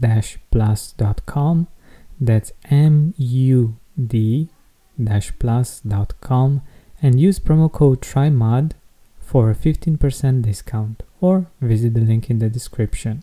mood-plus.com. That's M U D plus.com and use promo code TRYMOD for a 15% discount or visit the link in the description.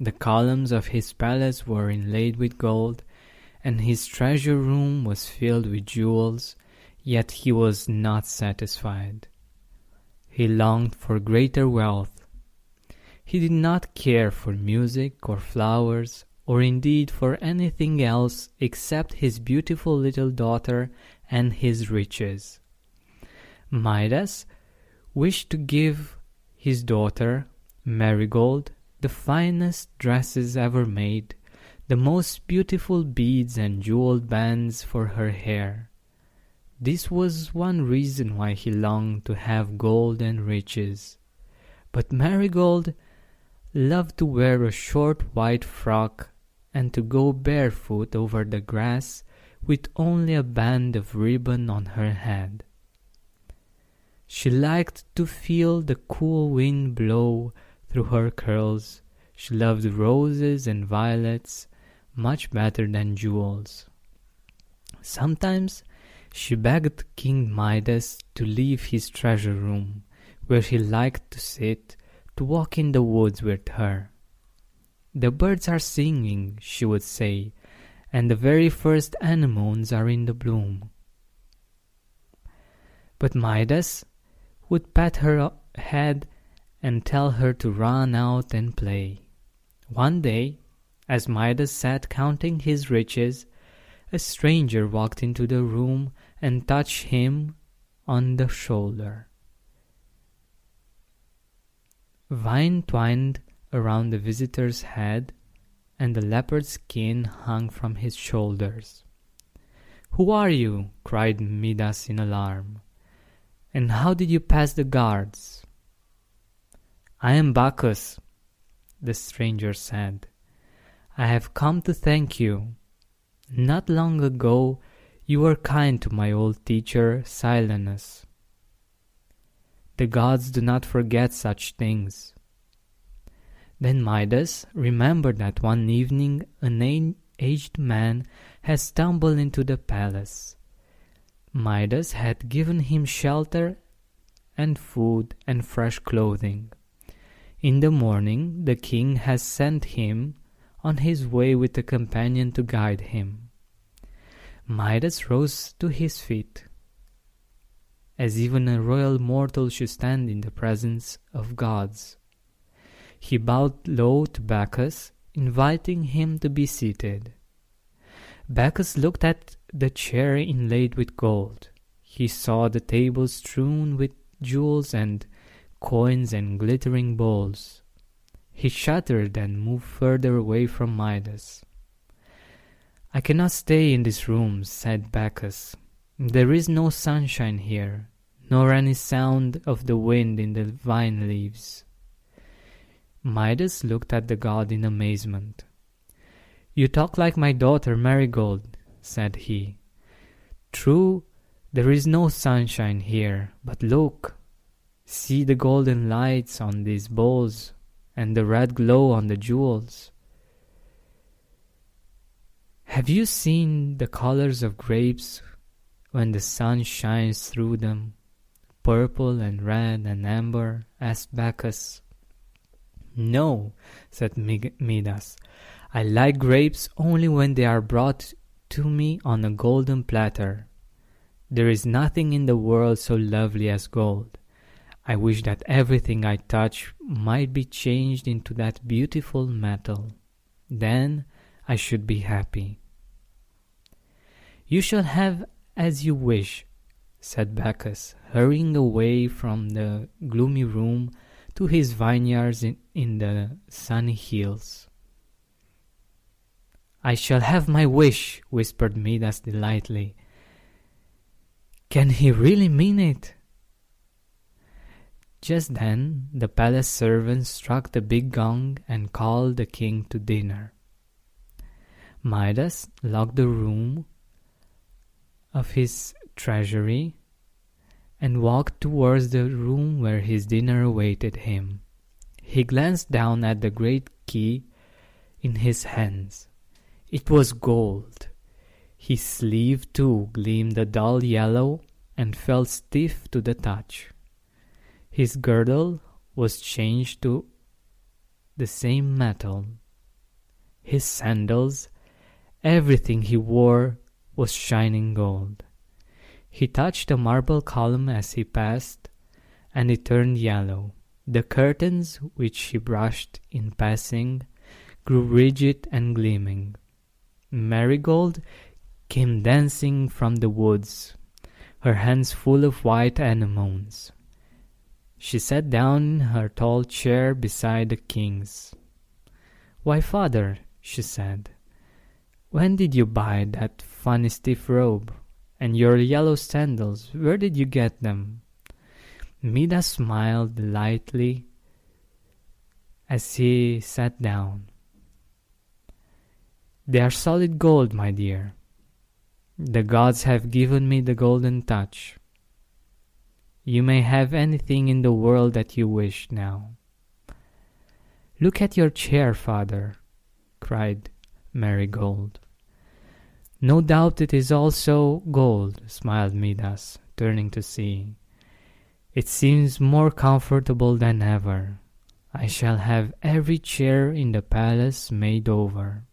The columns of his palace were inlaid with gold, and his treasure room was filled with jewels, yet he was not satisfied. He longed for greater wealth. He did not care for music or flowers, or indeed for anything else except his beautiful little daughter and his riches. Midas wished to give his daughter, Marigold, the finest dresses ever made, the most beautiful beads and jeweled bands for her hair. This was one reason why he longed to have gold and riches. But Marigold loved to wear a short white frock and to go barefoot over the grass with only a band of ribbon on her head. She liked to feel the cool wind blow through her curls. She loved roses and violets much better than jewels. Sometimes she begged King Midas to leave his treasure room, where he liked to sit, to walk in the woods with her. The birds are singing, she would say, and the very first anemones are in the bloom. But Midas would pat her head and tell her to run out and play. One day, as Midas sat counting his riches, a stranger walked into the room and touched him on the shoulder. Vine twined around the visitor's head and the leopard skin hung from his shoulders. Who are you? cried Midas in alarm. And how did you pass the guards? I am Bacchus, the stranger said. I have come to thank you. Not long ago you were kind to my old teacher Silenus. The gods do not forget such things. Then Midas remembered that one evening an aged man had stumbled into the palace. Midas had given him shelter and food and fresh clothing. In the morning the king has sent him on his way with a companion to guide him. Midas rose to his feet, as even a royal mortal should stand in the presence of gods. He bowed low to Bacchus, inviting him to be seated. Bacchus looked at the chair inlaid with gold. He saw the table strewn with jewels and coins and glittering balls. He shuddered and moved further away from Midas. I cannot stay in this room, said Bacchus. There is no sunshine here, nor any sound of the wind in the vine leaves. Midas looked at the god in amazement. You talk like my daughter Marigold, said he. True, there is no sunshine here, but look, see the golden lights on these bowls and the red glow on the jewels. Have you seen the colors of grapes when the sun shines through them, purple and red and amber? asked Bacchus. No, said Midas. I like grapes only when they are brought to me on a golden platter. There is nothing in the world so lovely as gold. I wish that everything I touch might be changed into that beautiful metal. Then I should be happy. You shall have as you wish, said Bacchus, hurrying away from the gloomy room to his vineyards in, in the sunny hills. I shall have my wish, whispered Midas delightedly. Can he really mean it? Just then the palace servants struck the big gong and called the king to dinner. Midas locked the room of his treasury and walked towards the room where his dinner awaited him. He glanced down at the great key in his hands. It was gold. His sleeve, too, gleamed a dull yellow and felt stiff to the touch. His girdle was changed to the same metal. His sandals, everything he wore was shining gold. He touched a marble column as he passed, and it turned yellow. The curtains, which he brushed in passing, grew rigid and gleaming. Marigold came dancing from the woods, her hands full of white anemones. She sat down in her tall chair beside the king's. Why, father, she said, when did you buy that funny stiff robe? And your yellow sandals, where did you get them? Midas smiled lightly as he sat down. They are solid gold, my dear. The gods have given me the golden touch. You may have anything in the world that you wish now. Look at your chair, father, cried Marigold. No doubt it is also gold, smiled Midas, turning to see. It seems more comfortable than ever. I shall have every chair in the palace made over.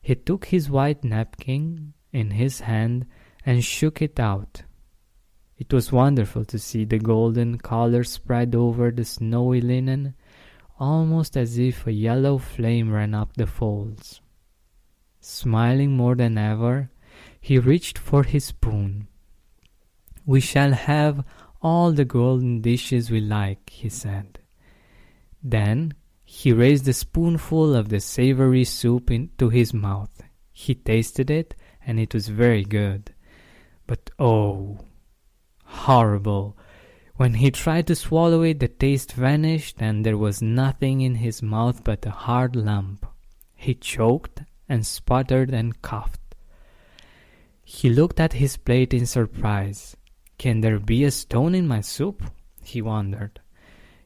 He took his white napkin in his hand and shook it out. It was wonderful to see the golden color spread over the snowy linen, almost as if a yellow flame ran up the folds. Smiling more than ever, he reached for his spoon. We shall have all the golden dishes we like, he said. Then he raised a spoonful of the savory soup into his mouth. He tasted it, and it was very good. But oh, horrible. When he tried to swallow it, the taste vanished, and there was nothing in his mouth but a hard lump. He choked and sputtered and coughed. He looked at his plate in surprise. Can there be a stone in my soup? he wondered.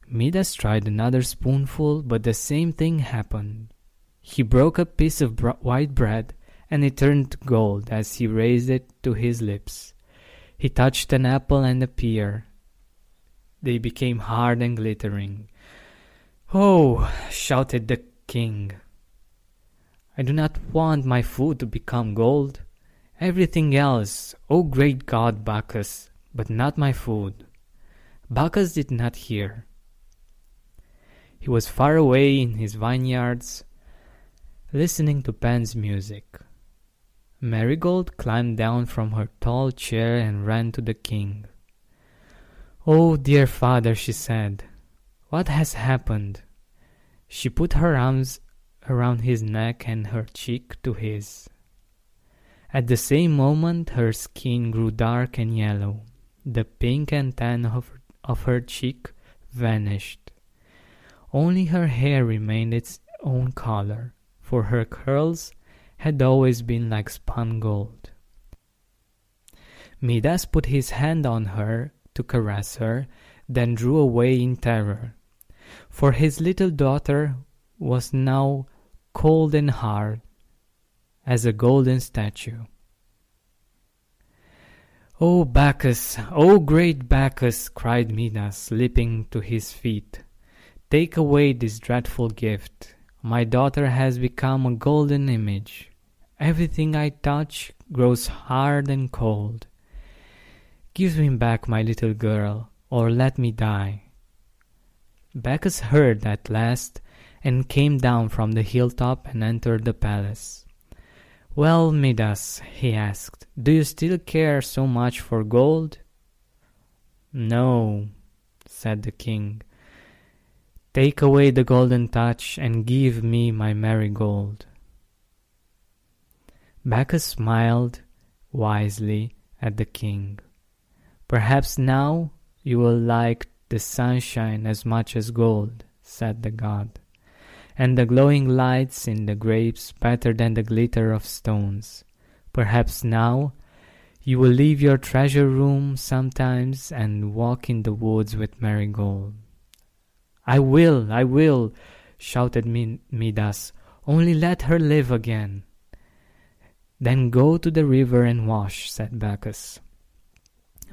Midas tried another spoonful, but the same thing happened. He broke a piece of white bread, and it turned gold as he raised it to his lips. He touched an apple and a pear. They became hard and glittering. Oh! shouted the king. I do not want my food to become gold. Everything else, O oh great god Bacchus, but not my food. Bacchus did not hear. He was far away in his vineyards, listening to Pan's music. Marigold climbed down from her tall chair and ran to the king. Oh, dear father, she said, what has happened? She put her arms around his neck and her cheek to his. At the same moment, her skin grew dark and yellow. The pink and tan of, of her cheek vanished. Only her hair remained its own color, for her curls had always been like spun gold. Midas put his hand on her to caress her, then drew away in terror, for his little daughter was now cold and hard as a golden statue. "O Bacchus, O great Bacchus!" cried Midas, leaping to his feet. "Take away this dreadful gift. My daughter has become a golden image. Everything I touch grows hard and cold. Give me back my little girl, or let me die." Bacchus heard at last, and came down from the hilltop and entered the palace. "Well, Midas," he asked, "do you still care so much for gold?" "No," said the king. "Take away the golden touch and give me my marigold." Bacchus smiled wisely at the king. "Perhaps now you will like the sunshine as much as gold," said the god, "and the glowing lights in the grapes better than the glitter of stones. Perhaps now you will leave your treasure room sometimes and walk in the woods with Marigold." "I will, I will!" shouted Midas. "Only let her live again." "Then go to the river and wash," said Bacchus.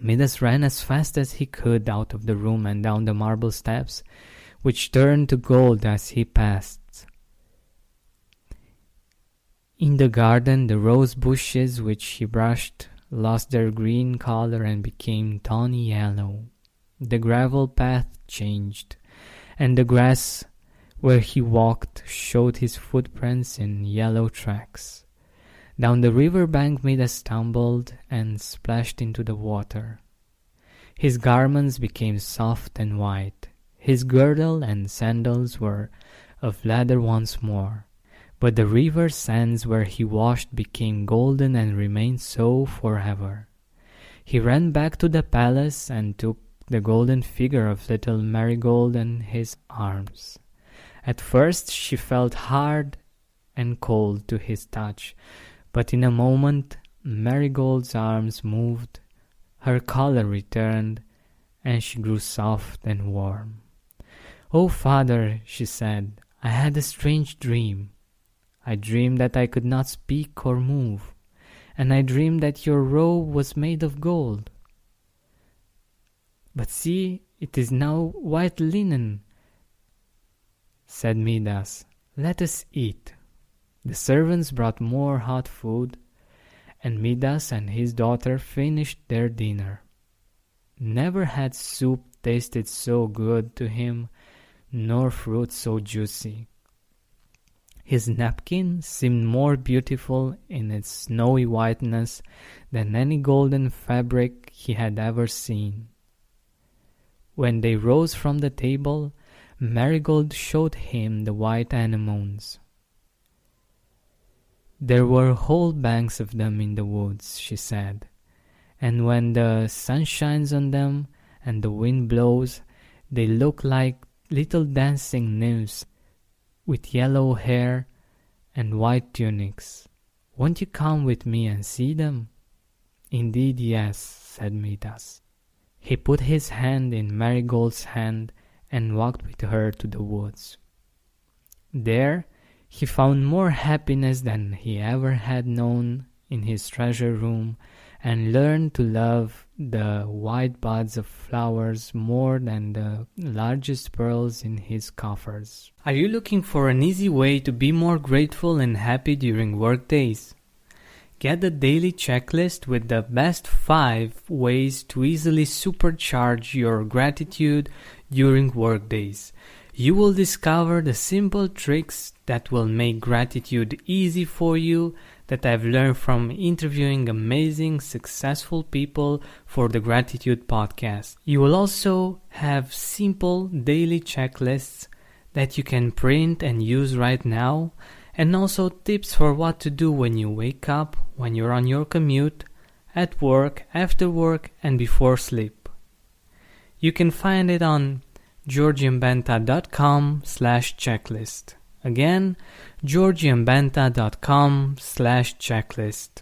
Midas ran as fast as he could out of the room and down the marble steps, which turned to gold as he passed. In the garden the rose bushes which he brushed lost their green color and became tawny yellow. The gravel path changed, and the grass where he walked showed his footprints in yellow tracks. Down the river bank Midas stumbled and splashed into the water. His garments became soft and white. His girdle and sandals were of leather once more. But the river sands where he washed became golden and remained so forever. He ran back to the palace and took the golden figure of little Marigold in his arms. At first she felt hard and cold to his touch, but in a moment Marigold's arms moved, her color returned, and she grew soft and warm. "Oh, father," she said, "I had a strange dream. I dreamed that I could not speak or move, and I dreamed that your robe was made of gold. But see, it is now white linen." Said Midas, "Let us eat." The servants brought more hot food, and Midas and his daughter finished their dinner. Never had soup tasted so good to him, nor fruit so juicy. His napkin seemed more beautiful in its snowy whiteness than any golden fabric he had ever seen. When they rose from the table, Marigold showed him the white anemones. There were whole banks of them in the woods, she said, and when the sun shines on them and the wind blows, they look like little dancing nymphs with yellow hair and white tunics. Won't you come with me and see them? Indeed, yes, said Midas. He put his hand in Marigold's hand and walked with her to the woods. There he found more happiness than he ever had known in his treasure room and learned to love the white buds of flowers more than the largest pearls in his coffers. Are you looking for an easy way to be more grateful and happy during work days? Get the daily checklist with the best 5 ways to easily supercharge your gratitude during workdays. You will discover the simple tricks that will make gratitude easy for you that I've learned from interviewing amazing, successful people for the Gratitude Podcast. You will also have simple daily checklists that you can print and use right now, and also tips for what to do when you wake up, when you're on your commute, at work, after work, and before sleep. You can find it on georgianbenta.com slash checklist. Again, georgianbenta.com slash checklist.